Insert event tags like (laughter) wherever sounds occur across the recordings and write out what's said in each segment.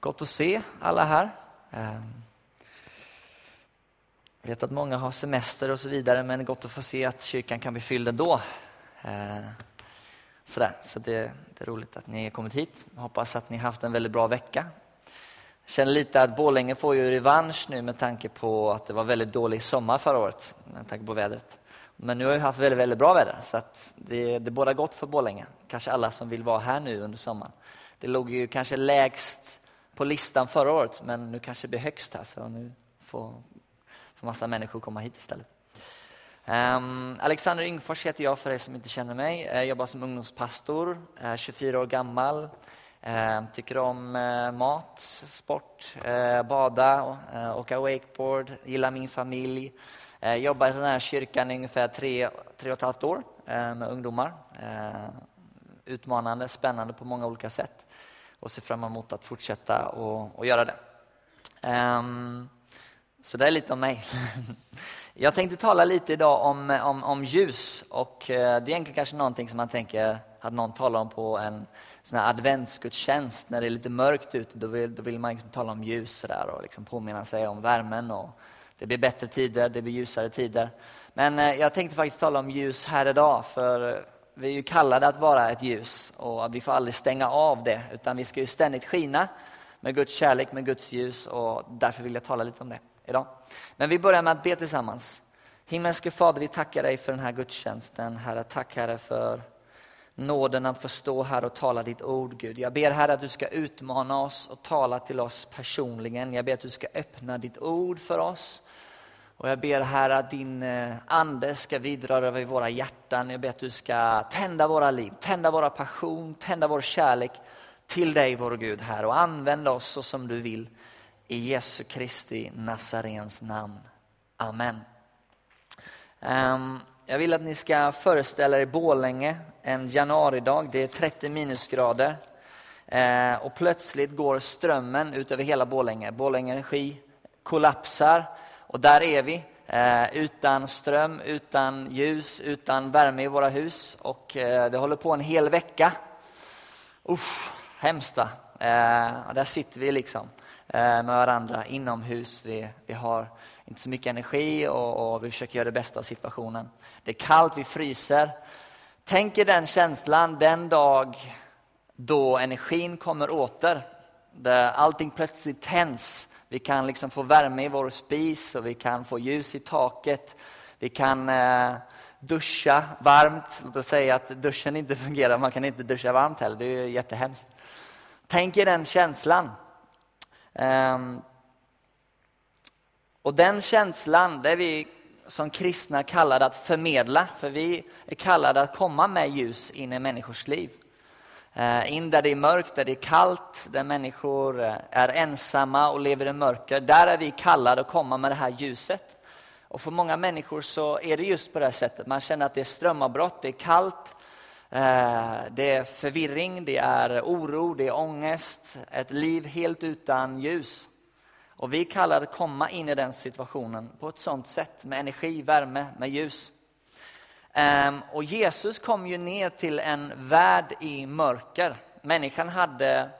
Gott att se alla här. Jag vet att många har semester och så vidare, men gott att få se att kyrkan kan bli fylld ändå. Ehm, sådär. Så det, det är roligt att ni har kommit hit. Jag hoppas att ni har haft en väldigt bra vecka. Jag känner lite att Borlänge får ju revansch nu med tanke på att det var väldigt dålig sommar förra året, med tanke på vädret. Men nu har vi haft väldigt, väldigt bra väder, så att det, det båda gott för Borlänge. Kanske alla som vill vara här nu under sommaren. Det låg ju kanske lägst på listan förra året, men nu kanske det blir högst här, så nu får, får massa människor komma hit istället. Um, Alexander Yngfors heter jag för er som inte känner mig. Jag jobbar som ungdomspastor, eh, är 24 år gammal, ehm, tycker om uh, mat, sport, uh, bada, uh, åka wakeboard, gillar min familj. Jobbar i den här kyrkan i ungefär tre, tre och ett halvt år med ungdomar. Ehm, utmanande, spännande på många olika sätt och ser fram emot att fortsätta och, och göra det. Um, så det är lite om mig. (laughs) Jag tänkte tala lite idag om, om, om ljus och eh, det är egentligen kanske någonting som man tänker att någon talar om på en sån här adventsgudstjänst när det är lite mörkt ute. Då vill, då vill man liksom tala om ljus och, och liksom påminna sig om värmen och det blir bättre tider, det blir ljusare tider. Men eh, jag tänkte faktiskt tala om ljus här idag för vi är ju kallade att vara ett ljus och vi får aldrig stänga av det utan vi ska ju ständigt skina med Guds kärlek, med Guds ljus och därför vill jag tala lite om det idag. Men vi börjar med att be tillsammans. Himmelske Fader, vi tackar dig för den här gudstjänsten. Herre, tack Herre för nåden att få stå här och tala ditt ord, Gud. Jag ber Herre att du ska utmana oss och tala till oss personligen. Jag ber att du ska öppna ditt ord för oss. Och jag ber Herre att din eh, ande ska vidröra över våra hjärtan. Jag ber att du ska tända våra liv, tända våra passion, tända vår kärlek till dig vår Gud Herre och använda oss så som du vill. I Jesu Kristi Nazarens namn. Amen. Ehm, jag vill att ni ska föreställa er Bålänge en januaridag. Det är 30 minusgrader. Eh, och plötsligt går strömmen ut över hela Bålänge. Bålänge Energi kollapsar och där är vi, eh, utan ström, utan ljus, utan värme i våra hus. Och eh, det håller på en hel vecka. Usch, hemskt va? Eh, där sitter vi liksom eh, med varandra inomhus. Vi, vi har inte så mycket energi och, och vi försöker göra det bästa av situationen. Det är kallt, vi fryser. Tänk er den känslan den dag då energin kommer åter. Där allting plötsligt tänds vi kan liksom få värme i vår spis och vi kan få ljus i taket. Vi kan eh, duscha varmt. Låt oss säga att duschen inte fungerar, man kan inte duscha varmt heller. Det är ju jättehemskt. Tänk er den känslan. Um, och den känslan, det är vi som kristna kallade att förmedla. För vi är kallade att komma med ljus in i människors liv. Eh, in där det är mörkt, där det är kallt, där människor eh, är ensamma och lever i mörker. Där är vi kallade att komma med det här ljuset. Och för många människor så är det just på det här sättet. Man känner att det är strömavbrott, det är kallt, eh, det är förvirring, det är oro, det är ångest. Ett liv helt utan ljus. Och vi kallar att komma in i den situationen på ett sånt sätt med energi, värme, med ljus. Ehm, och Jesus kom ju ner till en värld i mörker. Människan hade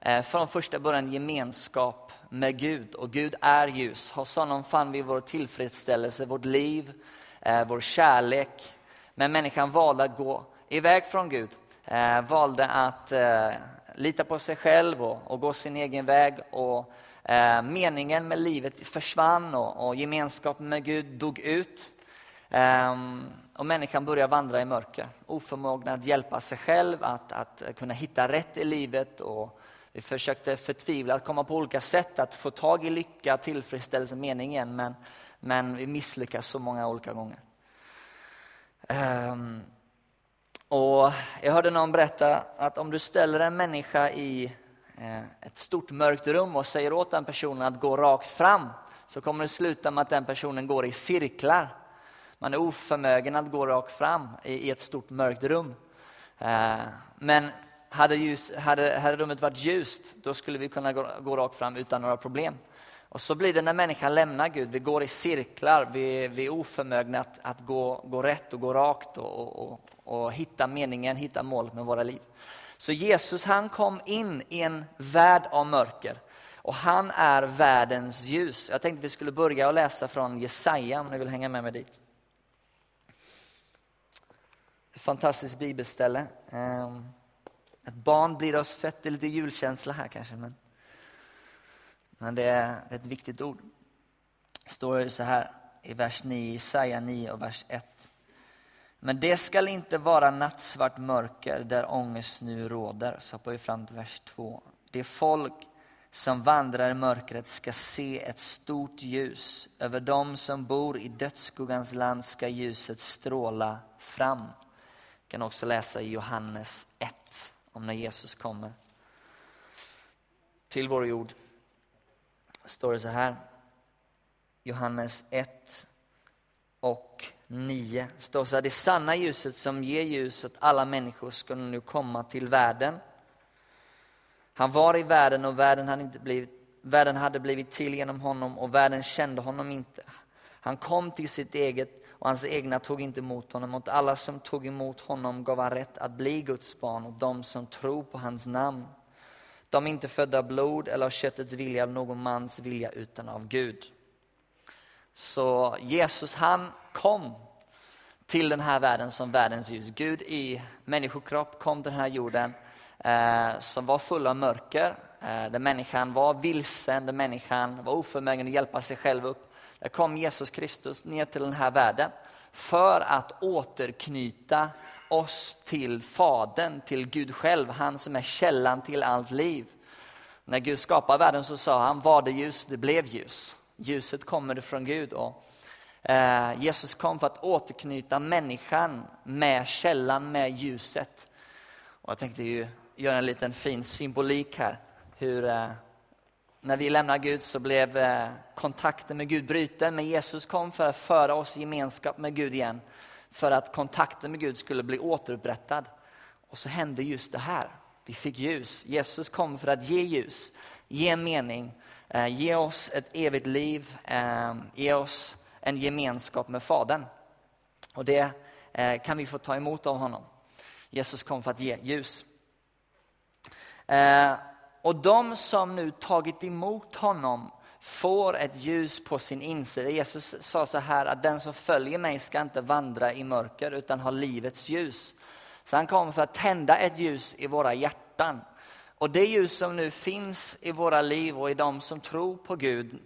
eh, från första början gemenskap med Gud och Gud är ljus. Hos honom fann vi vår tillfredsställelse, vårt liv, eh, vår kärlek. Men människan valde att gå iväg från Gud, eh, valde att lita på sig själv och, gå sin egen väg. Och meningen med livet försvann och, gemenskapen med Gud dog ut. Ehm, och människan börjar vandra i mörker. Oförmögna att hjälpa sig själv, att, att kunna hitta rätt i livet. Och vi försökte förtvivlat komma på olika sätt att få tag i lycka, tillfredsställelse, meningen. Men, men vi misslyckas så många olika gånger. Um, och jag hörde någon berätta att om du ställer en människa i eh, ett stort mörkt rum och säger åt den personen att gå rakt fram så kommer det sluta med att den personen går i cirklar. Man är oförmögen att gå rakt fram i ett stort mörkt rum. Eh, men hade, ljus, hade, hade rummet varit ljust, då skulle vi kunna gå, gå rakt fram utan några problem. Och så blir det när människan lämnar Gud. Vi går i cirklar, vi, vi är oförmögna att, att gå, gå rätt och gå rakt och, och, och, och hitta meningen, hitta målet med våra liv. Så Jesus han kom in i en värld av mörker och han är världens ljus. Jag tänkte vi skulle börja och läsa från Jesaja om ni vill hänga med mig dit. Fantastiskt bibelställe. Ehm, ett barn blir oss fett, det är lite julkänsla här kanske. Men, men det är ett viktigt ord. Det står så här i vers 9, Jesaja 9 och vers 1. Men det skall inte vara nattsvart mörker där ångest nu råder. Så hoppar vi fram till vers 2. Det folk som vandrar i mörkret ska se ett stort ljus. Över dem som bor i dödsskuggans land ska ljuset stråla fram. Vi kan också läsa i Johannes 1 om när Jesus kommer till vår jord. står det så här. Johannes 1 och 9 står så här, det sanna ljuset som ger ljus åt alla människor ska nu komma till världen. Han var i världen och världen hade, inte blivit, världen hade blivit till genom honom och världen kände honom inte. Han kom till sitt eget och hans egna tog inte emot honom. Åt alla som tog emot honom gav han rätt att bli Guds barn och de som tror på hans namn. De är inte födda av blod eller av köttets vilja av någon mans vilja utan av Gud. Så Jesus han kom till den här världen som världens ljus. Gud i människokropp kom till den här jorden eh, som var full av mörker. Eh, där människan var vilsen, där människan var oförmögen att hjälpa sig själv upp. Där kom Jesus Kristus ner till den här världen för att återknyta oss till Fadern, till Gud själv, han som är källan till allt liv. När Gud skapade världen så sa han, var det ljus, det blev ljus. Ljuset kommer från Gud. Och, eh, Jesus kom för att återknyta människan med källan, med ljuset. Och jag tänkte ju göra en liten fin symbolik här. Hur, eh, när vi lämnade Gud så blev eh, kontakten med Gud bruten. Men Jesus kom för att föra oss i gemenskap med Gud igen. För att kontakten med Gud skulle bli återupprättad. Och så hände just det här. Vi fick ljus. Jesus kom för att ge ljus, ge mening, eh, ge oss ett evigt liv, eh, ge oss en gemenskap med Fadern. Och det kan vi få ta emot av honom. Jesus kom för att ge ljus. Och de som nu tagit emot honom får ett ljus på sin insida. Jesus sa så här att den som följer mig ska inte vandra i mörker utan ha livets ljus. Så han kom för att tända ett ljus i våra hjärtan. Och det ljus som nu finns i våra liv och i de som tror på Gud,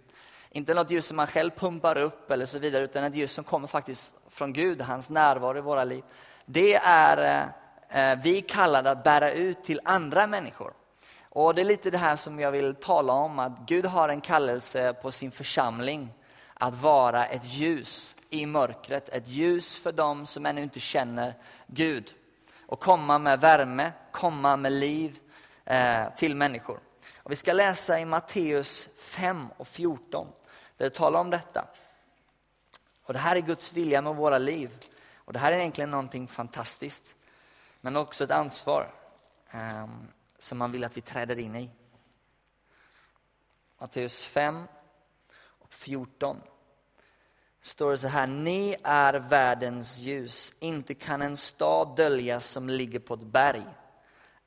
inte något ljus som man själv pumpar upp eller så vidare, utan ett ljus som kommer faktiskt från Gud, hans närvaro i våra liv. Det är eh, eh, vi kallade att bära ut till andra människor. Och det är lite det här som jag vill tala om, att Gud har en kallelse på sin församling att vara ett ljus i mörkret, ett ljus för dem som ännu inte känner Gud. Och komma med värme, komma med liv, eh, till människor. Och vi ska läsa i Matteus 5 och 14, där det talar om detta. Och Det här är Guds vilja med våra liv. Och Det här är egentligen någonting fantastiskt, men också ett ansvar eh, som han vill att vi träder in i. Matteus 5 och 14 står det så här, ni är världens ljus, inte kan en stad döljas som ligger på ett berg.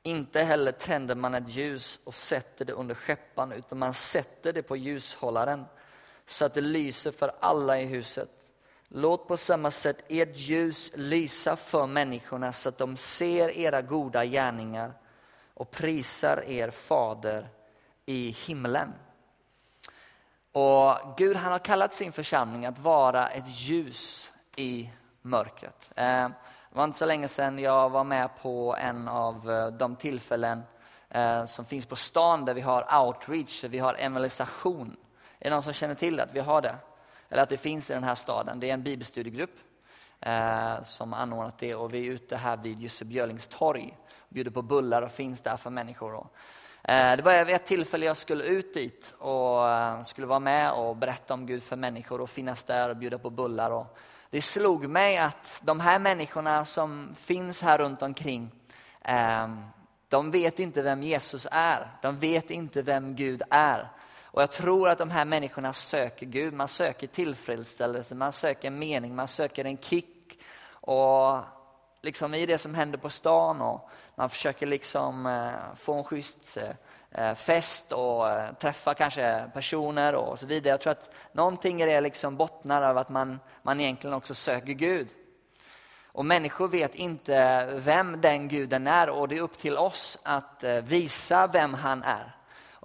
Inte heller tänder man ett ljus och sätter det under skeppan, utan man sätter det på ljushållaren så att det lyser för alla i huset. Låt på samma sätt ert ljus lysa för människorna så att de ser era goda gärningar och prisar er fader i himlen. Och Gud han har kallat sin församling att vara ett ljus i mörkret. Eh, det var inte så länge sedan jag var med på en av eh, de tillfällen eh, som finns på stan där vi har outreach, där vi har evangelisation. Är det någon som känner till att vi har det? Eller att det finns i den här staden? Det är en bibelstudiegrupp eh, som anordnat det och vi är ute här vid Jussi Björlings torg. Bjuder på bullar och finns där för människor. Eh, det var vid ett tillfälle jag skulle ut dit och eh, skulle vara med och berätta om Gud för människor och finnas där och bjuda på bullar. Och det slog mig att de här människorna som finns här runt omkring, eh, de vet inte vem Jesus är. De vet inte vem Gud är. Och jag tror att de här människorna söker Gud, man söker tillfredsställelse, man söker mening, man söker en kick. Och liksom i det som händer på stan och man försöker liksom eh, få en schysst eh, fest och eh, träffa kanske personer och så vidare. Jag tror att någonting i det liksom bottnar av att man, man egentligen också söker Gud. Och människor vet inte vem den guden är och det är upp till oss att visa vem han är.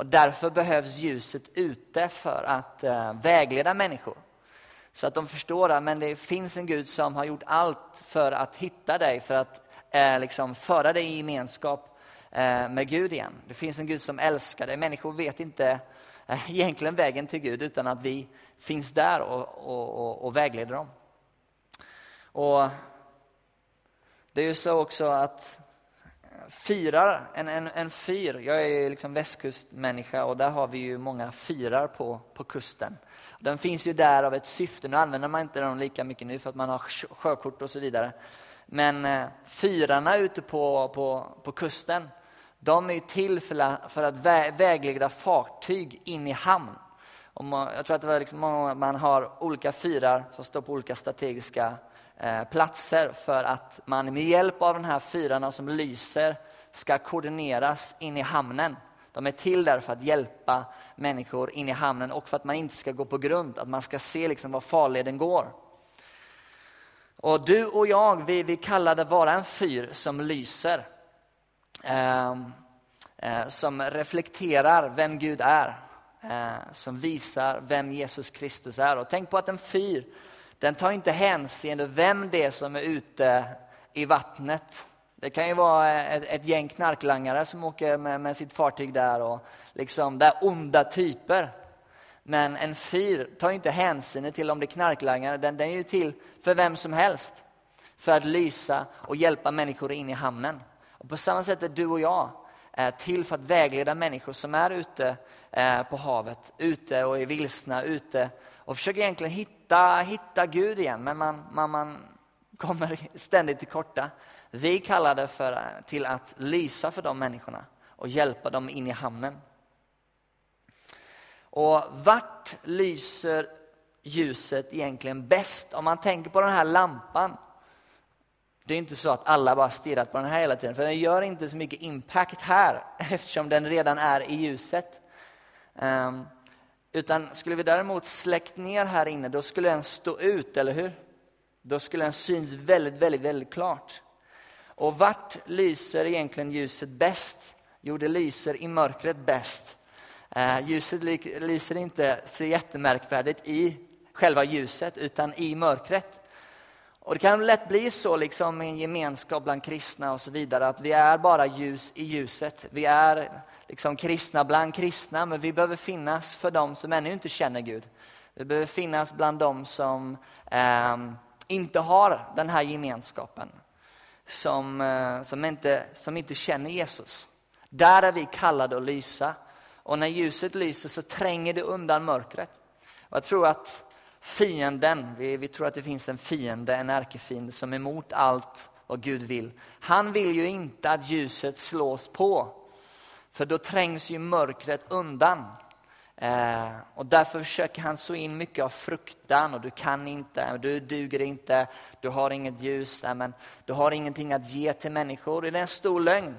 Och därför behövs ljuset ute för att eh, vägleda människor. Så att de förstår att men det finns en Gud som har gjort allt för att hitta dig, för att eh, liksom föra dig i gemenskap eh, med Gud igen. Det finns en Gud som älskar dig. Människor vet inte eh, egentligen vägen till Gud utan att vi finns där och, och, och, och vägleder dem. Och Det är ju så också att fyrar, en, en, en fyr, jag är liksom västkustmänniska och där har vi ju många fyrar på, på kusten. Den finns ju där av ett syfte, nu använder man inte dem lika mycket nu för att man har sjökort och så vidare. Men eh, fyrarna ute på, på, på kusten, de är till för, för att vä vägleda fartyg in i hamn. Och man, jag tror att det var liksom man har olika fyrar som står på olika strategiska Eh, platser för att man med hjälp av de här fyrarna som lyser ska koordineras in i hamnen. De är till där för att hjälpa människor in i hamnen och för att man inte ska gå på grund, att man ska se liksom var farleden går. Och du och jag, vi, vi kallar det vara en fyr som lyser. Eh, eh, som reflekterar vem Gud är. Eh, som visar vem Jesus Kristus är. Och tänk på att en fyr, den tar inte hänsyn vem det är som är ute i vattnet. Det kan ju vara ett, ett gäng knarklangare som åker med, med, sitt fartyg där och liksom, det är onda typer. Men en fyr tar inte hänsyn till om det är knarklangare, den, den är ju till för vem som helst. För att lysa och hjälpa människor in i hamnen. Och på samma sätt är du och jag Eh, till för att vägleda människor som är ute eh, på havet, ute och är vilsna, ute och försöker egentligen hitta, hitta Gud igen, men man, man, man kommer (laughs) ständigt till korta. Vi kallar det för, eh, till att lysa för de människorna och hjälpa dem in i hamnen. Och vart lyser ljuset egentligen bäst? Om man tänker på den här lampan. Det är inte så att alla bara stirrat på den här hela tiden, för den gör inte så mycket impact här (laughs) eftersom den redan är i ljuset. Um, utan skulle vi däremot släckt ner här inne, då skulle den stå ut, eller hur? Då skulle den syns väldigt, väldigt, väldigt klart. Och vart lyser egentligen ljuset bäst? Jo, det lyser i mörkret bäst. Uh, ljuset lyser inte så jättemärkvärdigt i själva ljuset, utan i mörkret. Och Det kan lätt bli så liksom, i en gemenskap bland kristna och så vidare, att vi är bara ljus i ljuset. Vi är liksom, kristna bland kristna, men vi behöver finnas för dem som ännu inte känner Gud. Vi behöver finnas bland dem som eh, inte har den här gemenskapen som, eh, som, inte, som inte känner Jesus. Där är vi kallade att lysa. Och när ljuset lyser så tränger det undan mörkret. Och jag tror att fienden, vi, vi tror att det finns en fiende, en ärkefiende som är emot allt vad Gud vill. Han vill ju inte att ljuset slås på. För då trängs ju mörkret undan. Eh, och därför försöker han så in mycket av fruktan och du kan inte, du duger inte, du har inget ljus, nej, men du har ingenting att ge till människor. Det är en stor lögn.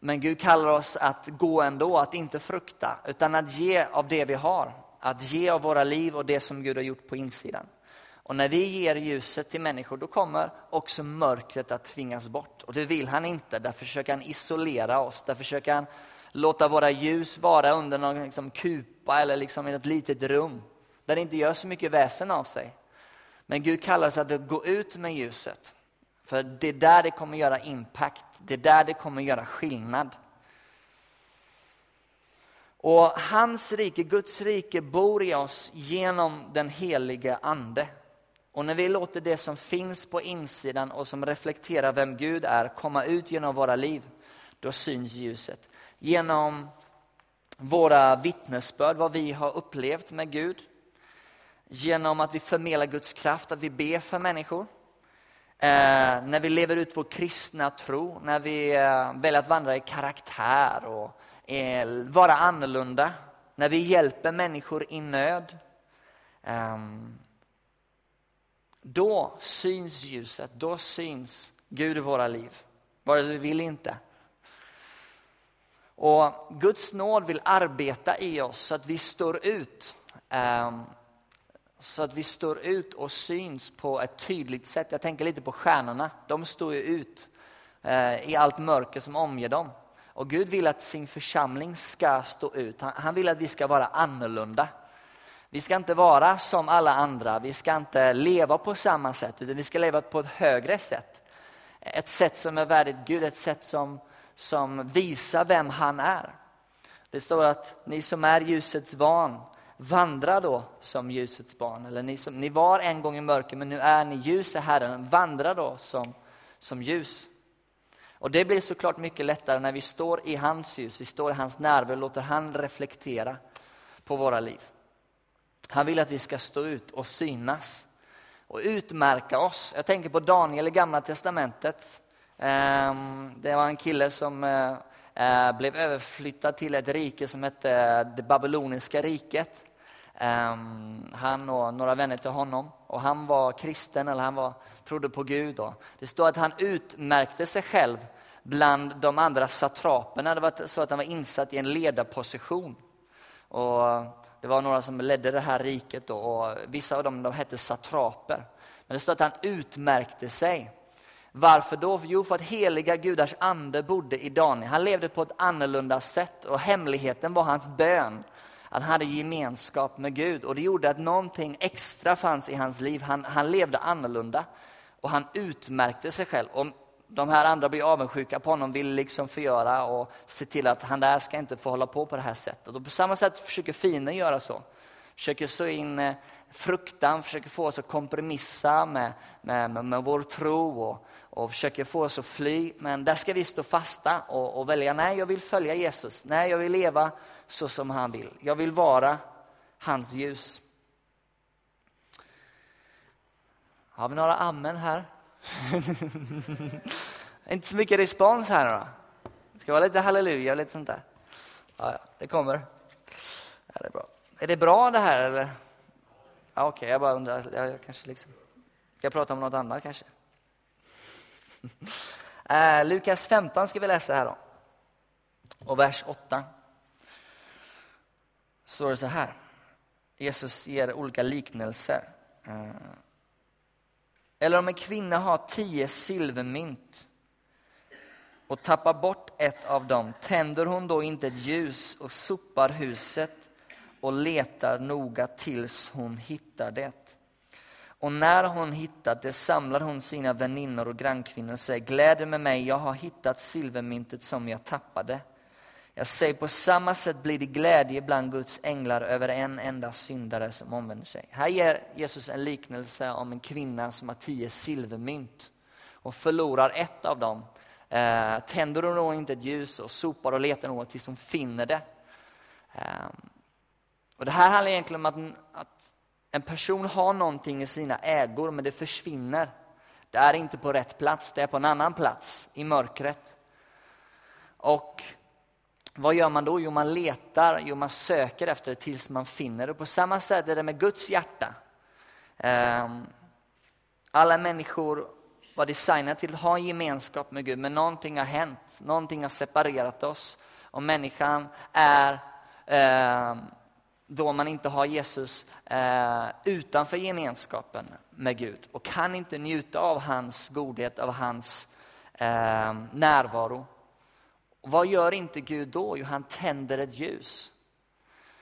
Men Gud kallar oss att gå ändå, att inte frukta, utan att ge av det vi har. Att ge av våra liv och det som Gud har gjort på insidan. Och när vi ger ljuset till människor, då kommer också mörkret att tvingas bort. Och det vill han inte, Där försöker han isolera oss, Där försöker han låta våra ljus vara under någon liksom kupa eller liksom i ett litet rum där det inte gör så mycket väsen av sig. Men Gud kallar oss att gå ut med ljuset. För det är där det kommer göra impact, det är där det kommer göra skillnad. Och hans rike, Guds rike, bor i oss genom den helige Ande. Och när vi låter det som finns på insidan och som reflekterar vem Gud är komma ut genom våra liv, då syns ljuset genom våra vittnesbörd, vad vi har upplevt med Gud. Genom att vi förmedlar Guds kraft, att vi ber för människor. Eh, när vi lever ut vår kristna tro, när vi eh, väljer att vandra i karaktär och eh, vara annorlunda. När vi hjälper människor i nöd. Eh, då syns ljuset, då syns Gud i våra liv. Vare sig vi vill inte. Och Guds nåd vill arbeta i oss så att vi står ut. Ehm, så att vi står ut och syns på ett tydligt sätt. Jag tänker lite på stjärnorna. De står ju ut eh, i allt mörker som omger dem. Och Gud vill att sin församling ska stå ut. Han, han vill att vi ska vara annorlunda. Vi ska inte vara som alla andra, vi ska inte leva på samma sätt, utan vi ska leva på ett högre sätt. Ett sätt som är värdigt Gud, ett sätt som, som visar vem han är. Det står att ni som är ljusets barn, vandra då som ljusets barn. Eller ni, som, ni var en gång i mörker, men nu är ni ljus i Herren. Vandra då som, som ljus. Och det blir såklart mycket lättare när vi står i hans ljus, vi står i hans närvaro och låter han reflektera på våra liv. Han vill att vi ska stå ut och synas och utmärka oss. Jag tänker på Daniel i Gamla Testamentet. Ehm, det var en kille som eh, eh, blev överflyttad till ett rike som hette det babyloniska riket. Ehm, han och några vänner till honom. Och han var kristen, eller han var, trodde på Gud. Det står att han utmärkte sig själv bland de andra satraperna. Det var så att han var insatt i en ledarposition. Och det var några som ledde det här riket då, och vissa av dem de hette satraper. Men det står att han utmärkte sig. Varför då? Jo, för att heliga gudars ande bodde i Daniel. Han levde på ett annorlunda sätt och hemligheten var hans bön. Han hade gemenskap med Gud och det gjorde att någonting extra fanns i hans liv. Han, han levde annorlunda och han utmärkte sig själv. Och de här andra blir avundsjuka på honom, vill liksom förgöra och se till att han där ska inte få hålla på på det här sättet. Och på samma sätt försöker fienden göra så. Försöker så in eh, fruktan, försöker få oss att kompromissa med, med, med, med vår tro och, och försöker få oss att fly. Men där ska vi stå fasta och, och välja, nej jag vill följa Jesus, nej jag vill leva så som han vill. Jag vill vara hans ljus. Har vi några amen här? (laughs) Inte så mycket respons här då. Det ska vara lite halleluja och lite sånt där. Ja, ja det kommer. Ja, det är bra. Är det bra det här eller? Ja, Okej, okay, jag bara undrar. Jag, jag kanske liksom... Ska jag prata om något annat kanske? (laughs) eh, Lukas 15 ska vi läsa här då. Och vers 8. Står det så här. Jesus ger olika liknelser. Eh, eller om en kvinna har tio silvermynt och tappar bort ett av dem, tänder hon då inte ett ljus och sopar huset och letar noga tills hon hittar det. Och när hon hittat det samlar hon sina väninnor och grannkvinnor och säger glädje med mig, jag har hittat silvermyntet som jag tappade. Jag säger på samma sätt blir det glädje bland Guds änglar över en enda syndare som omvänder sig. Här ger Jesus en liknelse om en kvinna som har tio silvermynt och förlorar ett av dem. Eh, tänder hon då inte ett ljus och sopar och letar något tills hon finner det. Eh, och det här handlar egentligen om att, att en person har någonting i sina ägor men det försvinner. Det är inte på rätt plats, det är på en annan plats i mörkret. Och vad gör man då? Jo, man letar, jo, man söker efter det tills man finner det. På samma sätt är det med Guds hjärta. Ehm, alla människor var designade till att ha en gemenskap med Gud, men någonting har hänt. Någonting har separerat oss. Och människan är, ehm, då man inte har Jesus eh, utanför gemenskapen med Gud och kan inte njuta av hans godhet, av hans eh, närvaro. Vad gör inte Gud då? Jo, han tänder ett ljus.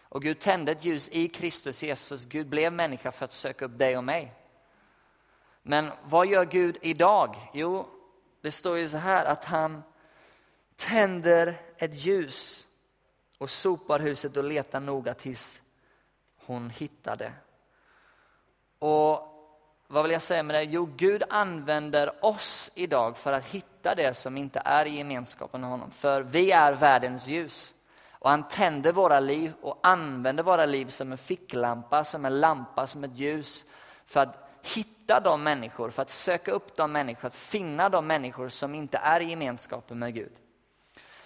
Och Gud tände ett ljus i Kristus Jesus. Gud blev människa för att söka upp dig och mig. Men vad gör Gud idag? Jo, det står ju så här att han tänder ett ljus och sopar huset och letar noga tills hon hittar det. Och vad vill jag säga med det? Jo, Gud använder oss idag för att hitta det som inte är i gemenskapen med honom. För vi är världens ljus. Och han tänder våra liv och använder våra liv som en ficklampa, som en lampa, som ett ljus. För att hitta de människor, för att söka upp de människor, att finna de människor som inte är i gemenskapen med Gud.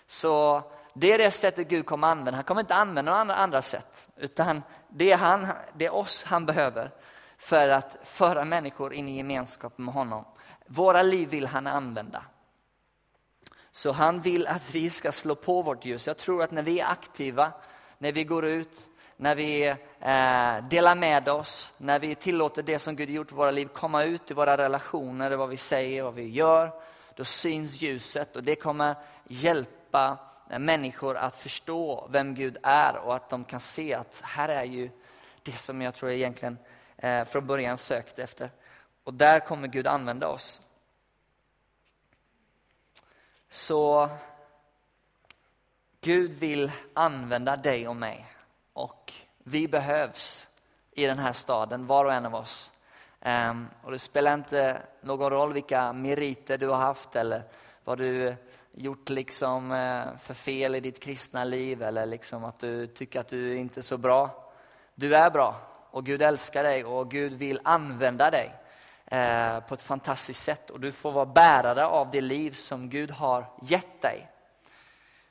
Så det är det sättet Gud kommer använda. Han kommer inte använda några andra, andra sätt. Utan det är, han, det är oss han behöver för att föra människor in i gemenskap med honom. Våra liv vill han använda. Så han vill att vi ska slå på vårt ljus. Jag tror att när vi är aktiva, när vi går ut, när vi eh, delar med oss, när vi tillåter det som Gud gjort i våra liv komma ut i våra relationer, vad vi säger, vad vi gör, då syns ljuset och det kommer hjälpa Eh, människor att förstå vem Gud är och att de kan se att här är ju det som jag tror jag egentligen eh, från början sökt efter. Och där kommer Gud använda oss. Så Gud vill använda dig och mig och vi behövs i den här staden, var och en av oss. Ehm, och det spelar inte någon roll vilka meriter du har haft eller vad du gjort liksom eh, för fel i ditt kristna liv eller liksom att du tycker att du inte är så bra. Du är bra och Gud älskar dig och Gud vill använda dig eh, på ett fantastiskt sätt och du får vara bärare av det liv som Gud har gett dig.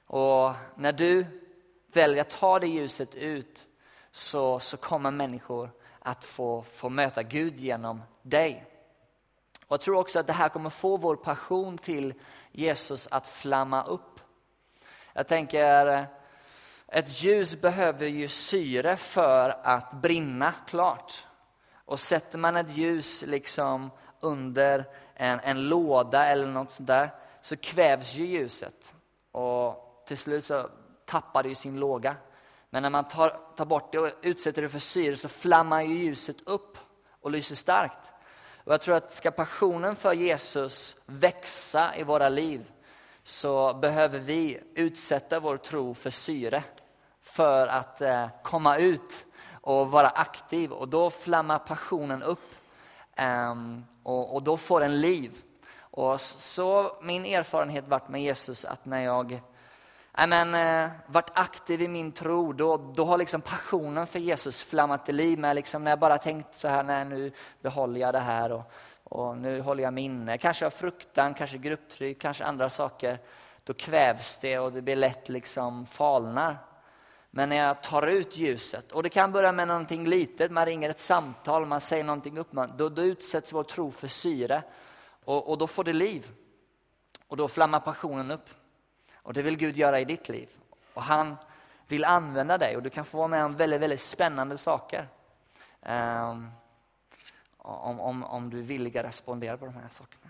Och när du väljer att ta det ljuset ut så, så kommer människor att få, få möta Gud genom dig. Och jag tror också att det här kommer få vår passion till Jesus att flamma upp. Jag tänker, ett ljus behöver ju syre för att brinna klart. Och sätter man ett ljus liksom under en, en låda eller något sånt där så kvävs ju ljuset. Och till slut så tappar det ju sin låga. Men när man tar, tar bort det och utsätter det för syre så flammar ju ljuset upp och lyser starkt. Och jag tror att ska passionen för Jesus växa i våra liv så behöver vi utsätta vår tro för syre för att eh, komma ut och vara aktiv. Och då flammar passionen upp ehm, och, och, då får den liv. Och så min erfarenhet varit med Jesus att när jag Nej, men, eh, varit aktiv i min tro, då, då har liksom passionen för Jesus flammat till liv med liksom när jag bara tänkt så här, nej nu behåller jag det här och, och nu håller jag minne. Kanske av fruktan, kanske grupptryck, kanske andra saker. Då kvävs det och det blir lätt liksom falnar. Men när jag tar ut ljuset, och det kan börja med någonting litet, man ringer ett samtal, man säger någonting uppmuntrande, då, då utsätts vår tro för syre och, och då får det liv. Och då flammar passionen upp. Och det vill Gud göra i ditt liv. Och han vill använda dig och du kan få vara med om väldigt, väldigt spännande saker. Um, om, om, om du är villig att respondera på de här sakerna.